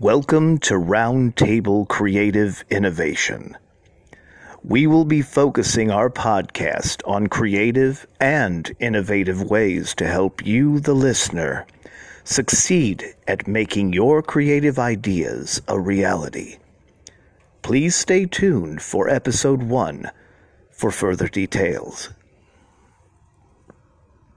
Welcome to Roundtable Creative Innovation. We will be focusing our podcast on creative and innovative ways to help you, the listener, succeed at making your creative ideas a reality. Please stay tuned for episode one for further details.